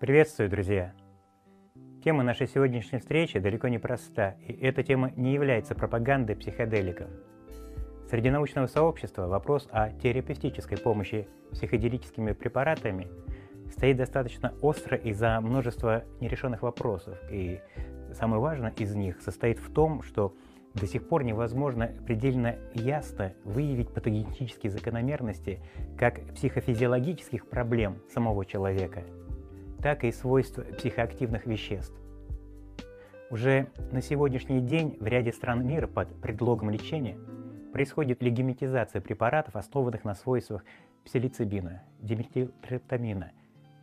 Приветствую, друзья! Тема нашей сегодняшней встречи далеко не проста, и эта тема не является пропагандой психоделиков. Среди научного сообщества вопрос о терапевтической помощи психоделическими препаратами стоит достаточно остро из-за множества нерешенных вопросов, и самое важное из них состоит в том, что до сих пор невозможно предельно ясно выявить патогенетические закономерности как психофизиологических проблем самого человека – так и свойств психоактивных веществ. Уже на сегодняшний день в ряде стран мира под предлогом лечения происходит легимитизация препаратов, основанных на свойствах псилицибина, диметилтриптамина,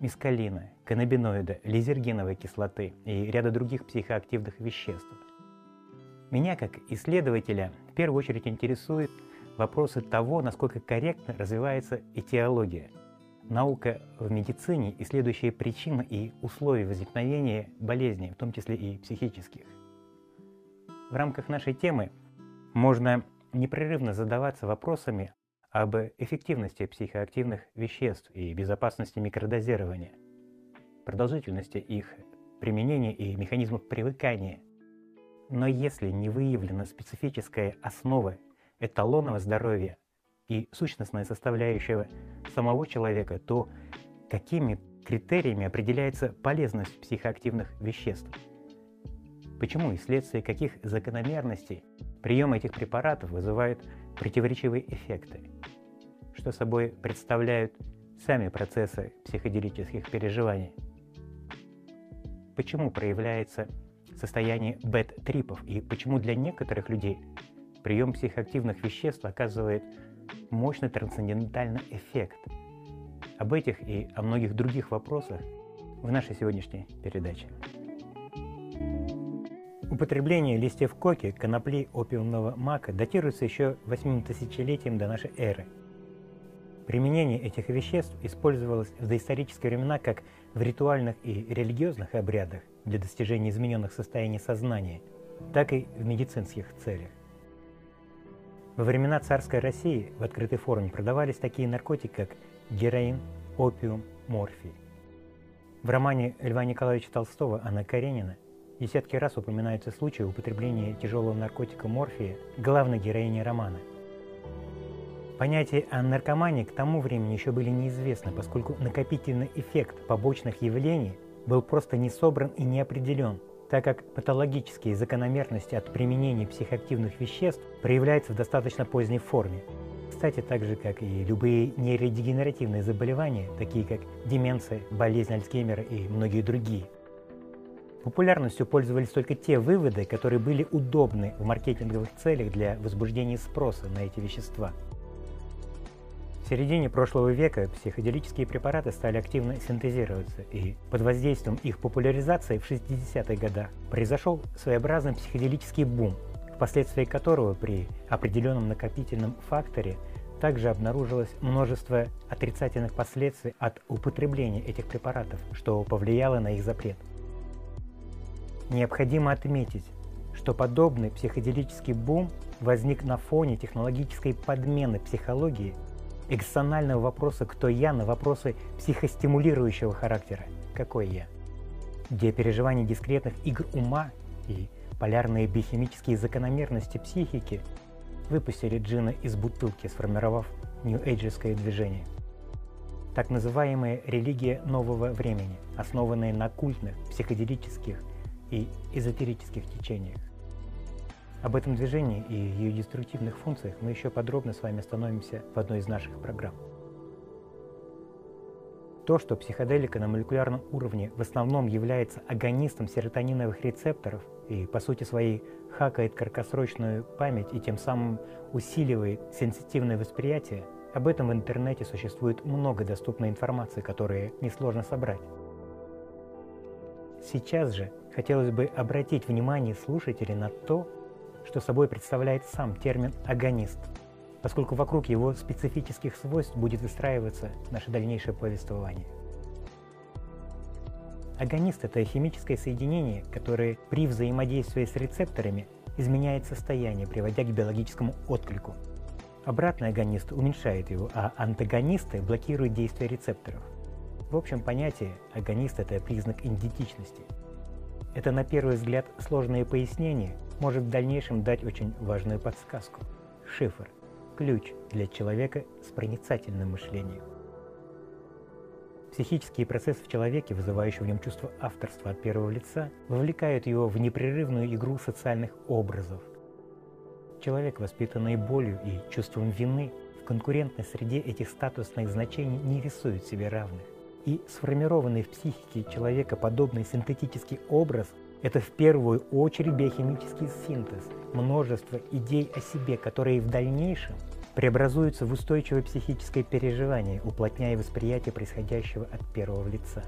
мискалина, каннабиноида, лизергиновой кислоты и ряда других психоактивных веществ. Меня, как исследователя, в первую очередь интересуют вопросы того, насколько корректно развивается этиология – Наука в медицине, исследующая причины и условия возникновения болезней, в том числе и психических. В рамках нашей темы можно непрерывно задаваться вопросами об эффективности психоактивных веществ и безопасности микродозирования, продолжительности их применения и механизмов привыкания. Но если не выявлена специфическая основа эталонного здоровья и сущностная составляющая самого человека, то какими критериями определяется полезность психоактивных веществ? Почему и вследствие каких закономерностей прием этих препаратов вызывает противоречивые эффекты? Что собой представляют сами процессы психоделических переживаний? Почему проявляется состояние бет-трипов и почему для некоторых людей прием психоактивных веществ оказывает мощный трансцендентальный эффект. Об этих и о многих других вопросах в нашей сегодняшней передаче. Употребление листьев коки, конопли опиумного мака датируется еще 8 тысячелетием до нашей эры. Применение этих веществ использовалось в доисторические времена как в ритуальных и религиозных обрядах для достижения измененных состояний сознания, так и в медицинских целях. Во времена царской России в открытой форме продавались такие наркотики, как героин, опиум, морфий. В романе Льва Николаевича Толстого «Анна Каренина» десятки раз упоминаются случаи употребления тяжелого наркотика морфия главной героини романа. Понятия о наркомании к тому времени еще были неизвестны, поскольку накопительный эффект побочных явлений был просто не собран и не определен – так как патологические закономерности от применения психоактивных веществ проявляются в достаточно поздней форме. Кстати, так же, как и любые нейродегенеративные заболевания, такие как деменция, болезнь Альцгеймера и многие другие. Популярностью пользовались только те выводы, которые были удобны в маркетинговых целях для возбуждения спроса на эти вещества – в середине прошлого века психоделические препараты стали активно синтезироваться, и под воздействием их популяризации в 60-х годах произошел своеобразный психоделический бум, впоследствии которого при определенном накопительном факторе также обнаружилось множество отрицательных последствий от употребления этих препаратов, что повлияло на их запрет. Необходимо отметить, что подобный психоделический бум возник на фоне технологической подмены психологии экзационального вопроса «кто я» на вопросы психостимулирующего характера «какой я?», где переживание дискретных игр ума и полярные биохимические закономерности психики выпустили джина из бутылки, сформировав нью-эйджерское движение. Так называемая религия нового времени, основанная на культных, психоделических и эзотерических течениях. Об этом движении и ее деструктивных функциях мы еще подробно с вами остановимся в одной из наших программ. То, что психоделика на молекулярном уровне в основном является агонистом серотониновых рецепторов и по сути своей хакает краткосрочную память и тем самым усиливает сенситивное восприятие, об этом в интернете существует много доступной информации, которую несложно собрать. Сейчас же хотелось бы обратить внимание слушателей на то, что собой представляет сам термин «агонист», поскольку вокруг его специфических свойств будет выстраиваться наше дальнейшее повествование. Агонист – это химическое соединение, которое при взаимодействии с рецепторами изменяет состояние, приводя к биологическому отклику. Обратный агонист уменьшает его, а антагонисты блокируют действие рецепторов. В общем понятие агонист – это признак идентичности. Это на первый взгляд сложное пояснение может в дальнейшем дать очень важную подсказку. Шифр – ключ для человека с проницательным мышлением. Психические процессы в человеке, вызывающие в нем чувство авторства от первого лица, вовлекают его в непрерывную игру социальных образов. Человек, воспитанный болью и чувством вины, в конкурентной среде этих статусных значений не рисует себе равных. И сформированный в психике человека подобный синтетический образ – это в первую очередь биохимический синтез, множество идей о себе, которые в дальнейшем преобразуются в устойчивое психическое переживание, уплотняя восприятие происходящего от первого лица.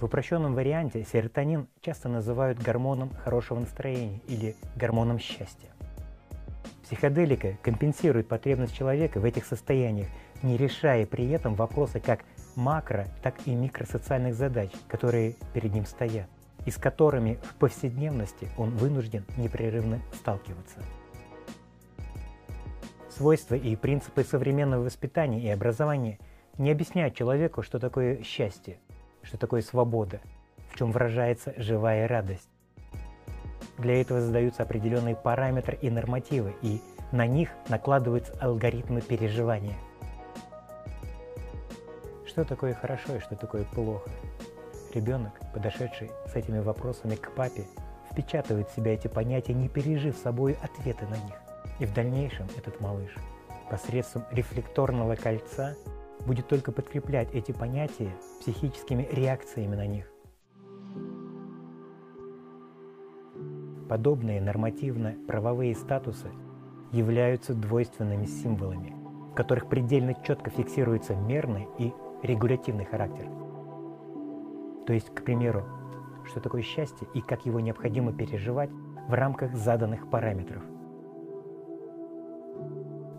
В упрощенном варианте серотонин часто называют гормоном хорошего настроения или гормоном счастья. Психоделика компенсирует потребность человека в этих состояниях, не решая при этом вопросы как макро, так и микросоциальных задач, которые перед ним стоят, и с которыми в повседневности он вынужден непрерывно сталкиваться. Свойства и принципы современного воспитания и образования не объясняют человеку, что такое счастье, что такое свобода, в чем выражается живая радость. Для этого задаются определенные параметры и нормативы, и на них накладываются алгоритмы переживания. Что такое хорошо и что такое плохо? Ребенок, подошедший с этими вопросами к папе, впечатывает в себя эти понятия, не пережив собой ответы на них. И в дальнейшем этот малыш посредством рефлекторного кольца будет только подкреплять эти понятия психическими реакциями на них. Подобные нормативно-правовые статусы являются двойственными символами, в которых предельно четко фиксируется мерный и регулятивный характер. То есть, к примеру, что такое счастье и как его необходимо переживать в рамках заданных параметров.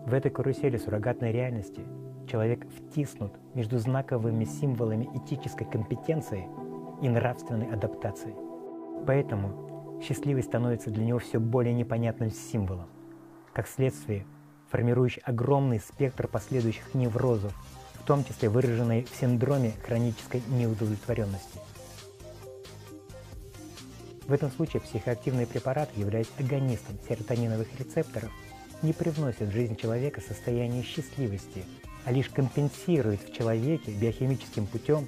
В этой карусели суррогатной реальности человек втиснут между знаковыми символами этической компетенции и нравственной адаптации. Поэтому счастливый становится для него все более непонятным символом, как следствие формирующий огромный спектр последующих неврозов, в том числе выраженные в синдроме хронической неудовлетворенности. В этом случае психоактивный препарат, являясь агонистом серотониновых рецепторов, не привносит в жизнь человека состояние счастливости, а лишь компенсирует в человеке биохимическим путем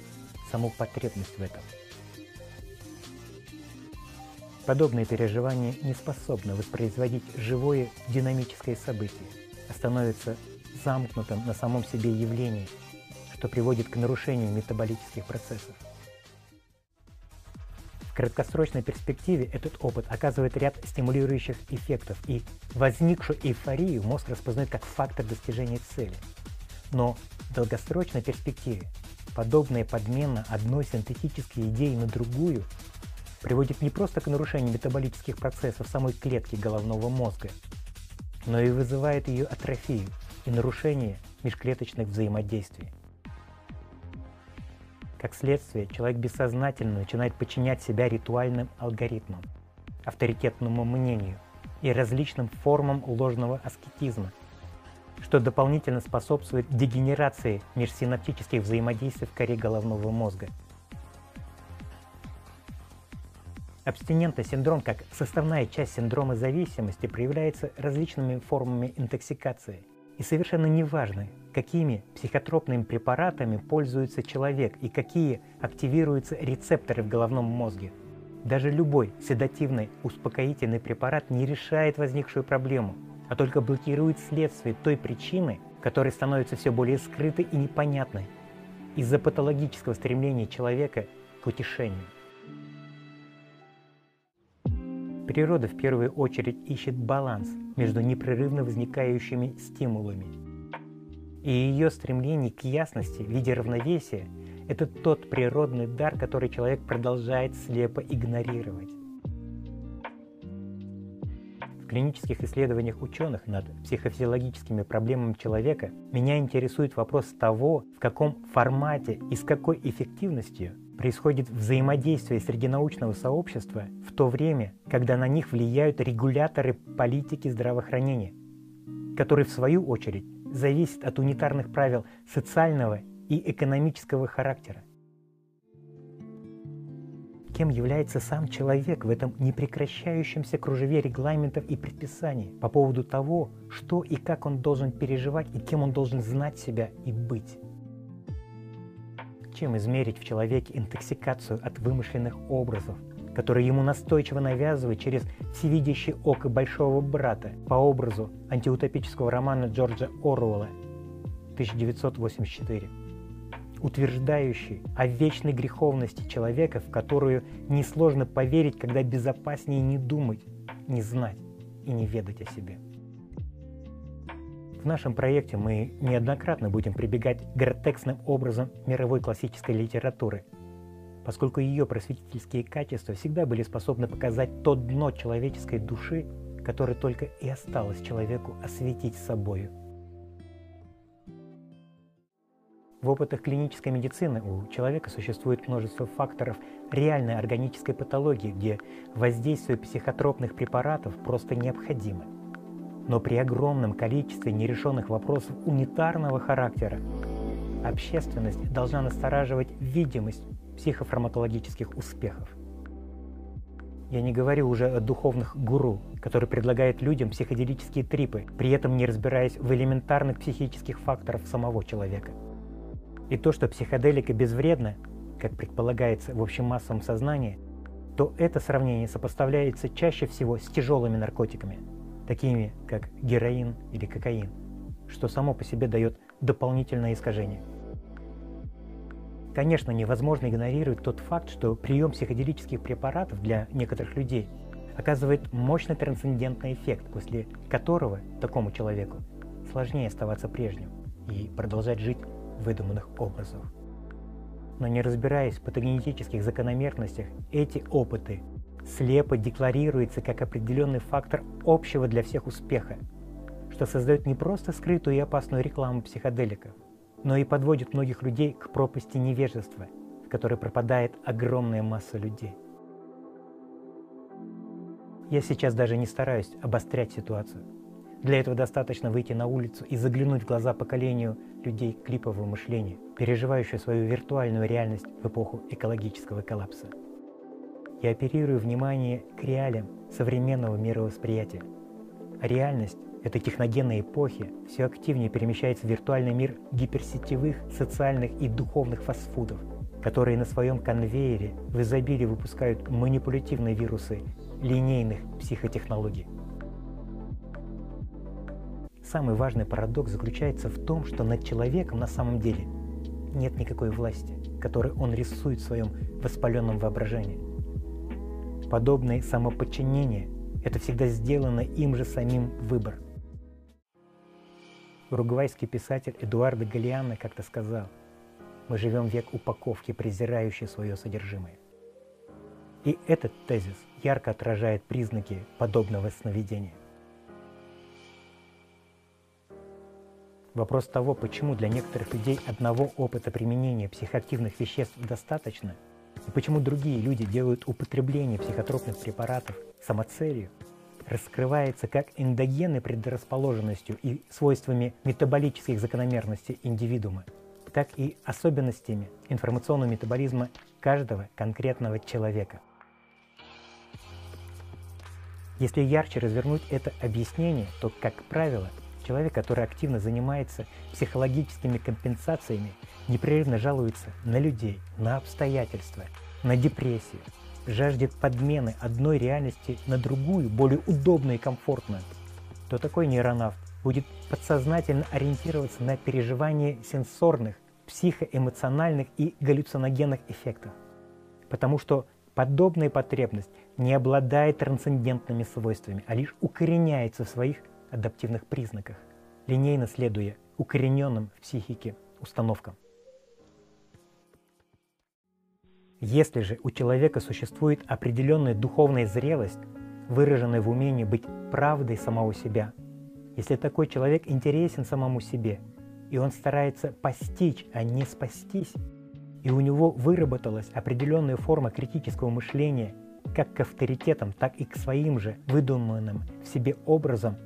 саму потребность в этом. Подобные переживания не способны воспроизводить живое динамическое событие, а становятся замкнутым на самом себе явлением, что приводит к нарушению метаболических процессов. В краткосрочной перспективе этот опыт оказывает ряд стимулирующих эффектов, и возникшую эйфорию мозг распознает как фактор достижения цели. Но в долгосрочной перспективе подобная подмена одной синтетической идеи на другую приводит не просто к нарушению метаболических процессов самой клетки головного мозга, но и вызывает ее атрофию и нарушение межклеточных взаимодействий. Как следствие, человек бессознательно начинает подчинять себя ритуальным алгоритмам, авторитетному мнению и различным формам ложного аскетизма, что дополнительно способствует дегенерации межсинаптических взаимодействий в коре головного мозга – Абстинентный синдром как составная часть синдрома зависимости проявляется различными формами интоксикации. И совершенно неважно, какими психотропными препаратами пользуется человек и какие активируются рецепторы в головном мозге. Даже любой седативный успокоительный препарат не решает возникшую проблему, а только блокирует следствие той причины, которая становится все более скрытой и непонятной из-за патологического стремления человека к утешению. Природа в первую очередь ищет баланс между непрерывно возникающими стимулами. И ее стремление к ясности в виде равновесия – это тот природный дар, который человек продолжает слепо игнорировать. В клинических исследованиях ученых над психофизиологическими проблемами человека меня интересует вопрос того, в каком формате и с какой эффективностью происходит взаимодействие среди научного сообщества в то время, когда на них влияют регуляторы политики здравоохранения, которые в свою очередь зависят от унитарных правил социального и экономического характера. Кем является сам человек в этом непрекращающемся кружеве регламентов и предписаний по поводу того, что и как он должен переживать и кем он должен знать себя и быть. Чем измерить в человеке интоксикацию от вымышленных образов, которые ему настойчиво навязывают через всевидящее око большого брата по образу антиутопического романа Джорджа Оруэлла 1984, утверждающий о вечной греховности человека, в которую несложно поверить, когда безопаснее не думать, не знать и не ведать о себе. В нашем проекте мы неоднократно будем прибегать к гротексным образом мировой классической литературы, поскольку ее просветительские качества всегда были способны показать то дно человеческой души, которое только и осталось человеку осветить собою. В опытах клинической медицины у человека существует множество факторов реальной органической патологии, где воздействие психотропных препаратов просто необходимо – но при огромном количестве нерешенных вопросов унитарного характера общественность должна настораживать видимость психофармакологических успехов. Я не говорю уже о духовных гуру, которые предлагают людям психоделические трипы, при этом не разбираясь в элементарных психических факторах самого человека. И то, что психоделика безвредна, как предполагается в общем массовом сознании, то это сравнение сопоставляется чаще всего с тяжелыми наркотиками – такими как героин или кокаин, что само по себе дает дополнительное искажение. Конечно, невозможно игнорировать тот факт, что прием психоделических препаратов для некоторых людей оказывает мощный трансцендентный эффект, после которого такому человеку сложнее оставаться прежним и продолжать жить в выдуманных образах. Но не разбираясь в патогенетических закономерностях, эти опыты слепо декларируется как определенный фактор общего для всех успеха, что создает не просто скрытую и опасную рекламу психоделиков, но и подводит многих людей к пропасти невежества, в которой пропадает огромная масса людей. Я сейчас даже не стараюсь обострять ситуацию. Для этого достаточно выйти на улицу и заглянуть в глаза поколению людей клипового мышления, переживающего свою виртуальную реальность в эпоху экологического коллапса и оперирую внимание к реалиям современного мировосприятия. Реальность этой техногенной эпохи все активнее перемещается в виртуальный мир гиперсетевых, социальных и духовных фастфудов, которые на своем конвейере в изобилии выпускают манипулятивные вирусы линейных психотехнологий. Самый важный парадокс заключается в том, что над человеком на самом деле нет никакой власти, которую он рисует в своем воспаленном воображении – Подобное самоподчинение – это всегда сделано им же самим выбор. Уругвайский писатель Эдуардо Галиано как-то сказал, «Мы живем век упаковки, презирающей свое содержимое». И этот тезис ярко отражает признаки подобного сновидения. Вопрос того, почему для некоторых людей одного опыта применения психоактивных веществ достаточно – и почему другие люди делают употребление психотропных препаратов самоцелью, раскрывается как эндогенной предрасположенностью и свойствами метаболических закономерностей индивидуума, так и особенностями информационного метаболизма каждого конкретного человека. Если ярче развернуть это объяснение, то, как правило, человек, который активно занимается психологическими компенсациями, непрерывно жалуется на людей, на обстоятельства, на депрессию, жаждет подмены одной реальности на другую, более удобную и комфортную, то такой нейронавт будет подсознательно ориентироваться на переживание сенсорных, психоэмоциональных и галлюциногенных эффектов. Потому что подобная потребность не обладает трансцендентными свойствами, а лишь укореняется в своих адаптивных признаках, линейно следуя укорененным в психике установкам. Если же у человека существует определенная духовная зрелость, выраженная в умении быть правдой самого себя, если такой человек интересен самому себе, и он старается постичь, а не спастись, и у него выработалась определенная форма критического мышления как к авторитетам, так и к своим же выдуманным в себе образом,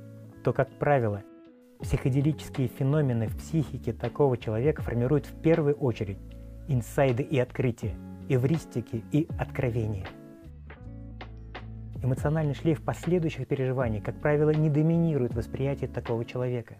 то, как правило, Психоделические феномены в психике такого человека формируют в первую очередь инсайды и открытия, эвристики и откровения. Эмоциональный шлейф последующих переживаний, как правило, не доминирует восприятие такого человека.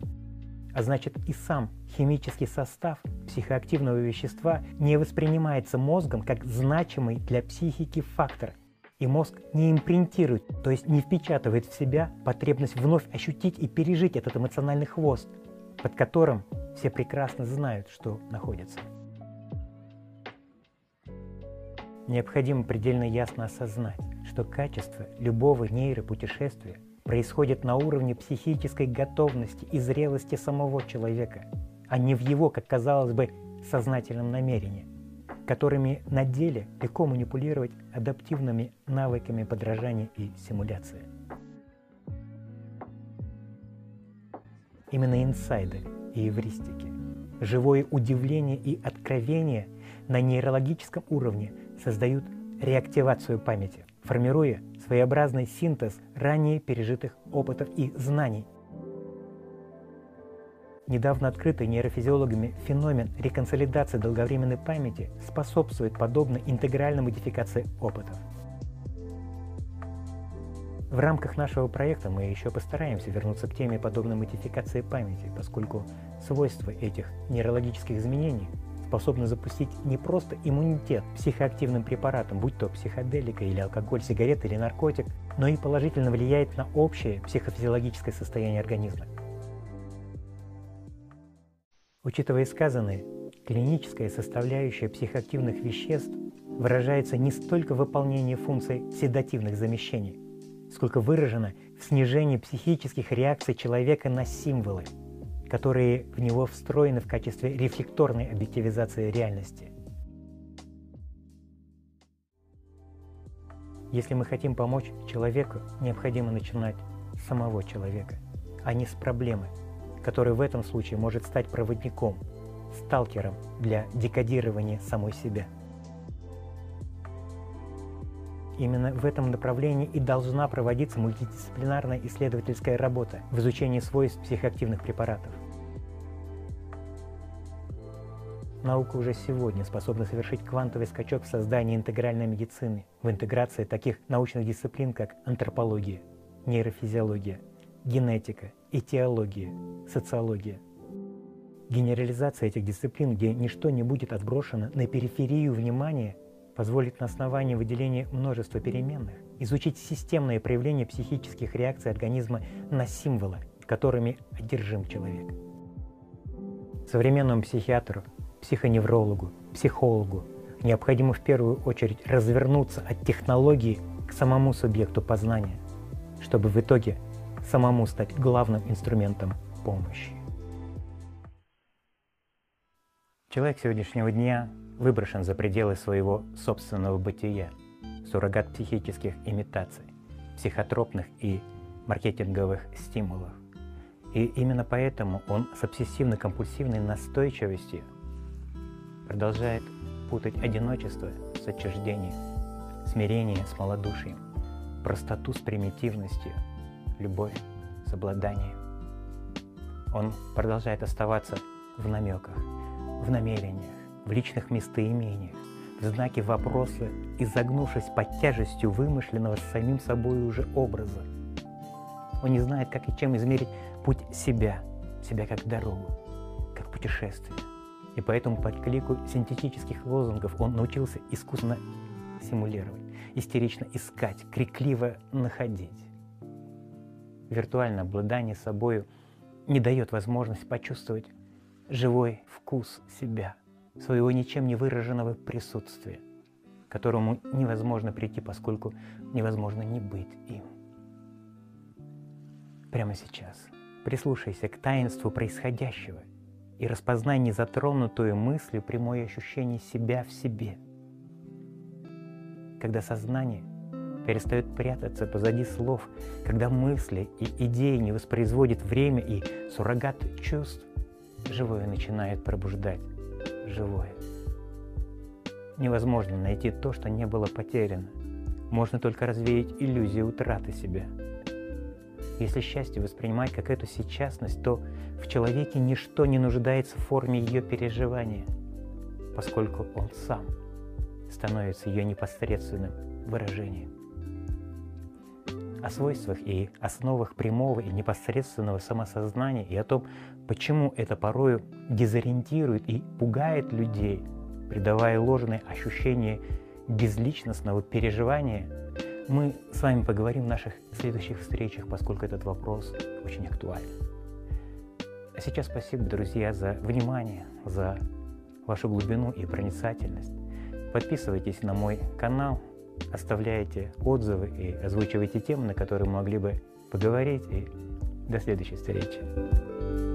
А значит и сам химический состав психоактивного вещества не воспринимается мозгом как значимый для психики фактор, и мозг не импринтирует, то есть не впечатывает в себя потребность вновь ощутить и пережить этот эмоциональный хвост, под которым все прекрасно знают, что находится. Необходимо предельно ясно осознать, что качество любого нейропутешествия происходит на уровне психической готовности и зрелости самого человека, а не в его, как казалось бы, сознательном намерении – которыми на деле легко манипулировать адаптивными навыками подражания и симуляции. Именно инсайды и эвристики, живое удивление и откровение на нейрологическом уровне создают реактивацию памяти, формируя своеобразный синтез ранее пережитых опытов и знаний – Недавно открытый нейрофизиологами феномен реконсолидации долговременной памяти способствует подобной интегральной модификации опытов. В рамках нашего проекта мы еще постараемся вернуться к теме подобной модификации памяти, поскольку свойства этих нейрологических изменений способны запустить не просто иммунитет психоактивным препаратам, будь то психоделика или алкоголь, сигарета или наркотик, но и положительно влияет на общее психофизиологическое состояние организма. Учитывая сказанное, клиническая составляющая психоактивных веществ выражается не столько в выполнении функций седативных замещений, сколько выражена в снижении психических реакций человека на символы, которые в него встроены в качестве рефлекторной объективизации реальности. Если мы хотим помочь человеку, необходимо начинать с самого человека, а не с проблемы – который в этом случае может стать проводником, сталкером для декодирования самой себя. Именно в этом направлении и должна проводиться мультидисциплинарная исследовательская работа в изучении свойств психоактивных препаратов. Наука уже сегодня способна совершить квантовый скачок в создании интегральной медицины, в интеграции таких научных дисциплин, как антропология, нейрофизиология, генетика, этиология, социология. Генерализация этих дисциплин, где ничто не будет отброшено на периферию внимания, позволит на основании выделения множества переменных изучить системное проявление психических реакций организма на символы, которыми одержим человек. Современному психиатру, психоневрологу, психологу необходимо в первую очередь развернуться от технологии к самому субъекту познания, чтобы в итоге самому стать главным инструментом помощи. Человек сегодняшнего дня выброшен за пределы своего собственного бытия, суррогат психических имитаций, психотропных и маркетинговых стимулов. И именно поэтому он с обсессивно-компульсивной настойчивостью продолжает путать одиночество с отчуждением, смирение с малодушием, простоту с примитивностью – любовь с обладанием. Он продолжает оставаться в намеках, в намерениях, в личных местоимениях, в знаке вопроса, изогнувшись под тяжестью вымышленного с самим собой уже образа. Он не знает, как и чем измерить путь себя, себя как дорогу, как путешествие. И поэтому под клику синтетических лозунгов он научился искусно симулировать, истерично искать, крикливо находить виртуальное обладание собою не дает возможность почувствовать живой вкус себя, своего ничем не выраженного присутствия, к которому невозможно прийти, поскольку невозможно не быть им. Прямо сейчас прислушайся к таинству происходящего и распознай незатронутую мыслью прямое ощущение себя в себе. Когда сознание – перестает прятаться позади слов, когда мысли и идеи не воспроизводит время и суррогат чувств, живое начинает пробуждать живое. Невозможно найти то, что не было потеряно. Можно только развеять иллюзию утраты себя. Если счастье воспринимать как эту сейчасность, то в человеке ничто не нуждается в форме ее переживания, поскольку он сам становится ее непосредственным выражением. О свойствах и основах прямого и непосредственного самосознания и о том, почему это порою дезориентирует и пугает людей, придавая ложное ощущение безличностного переживания, мы с вами поговорим в наших следующих встречах, поскольку этот вопрос очень актуален. А сейчас спасибо, друзья, за внимание, за вашу глубину и проницательность. Подписывайтесь на мой канал, оставляйте отзывы и озвучивайте темы, на которые мы могли бы поговорить. И до следующей встречи.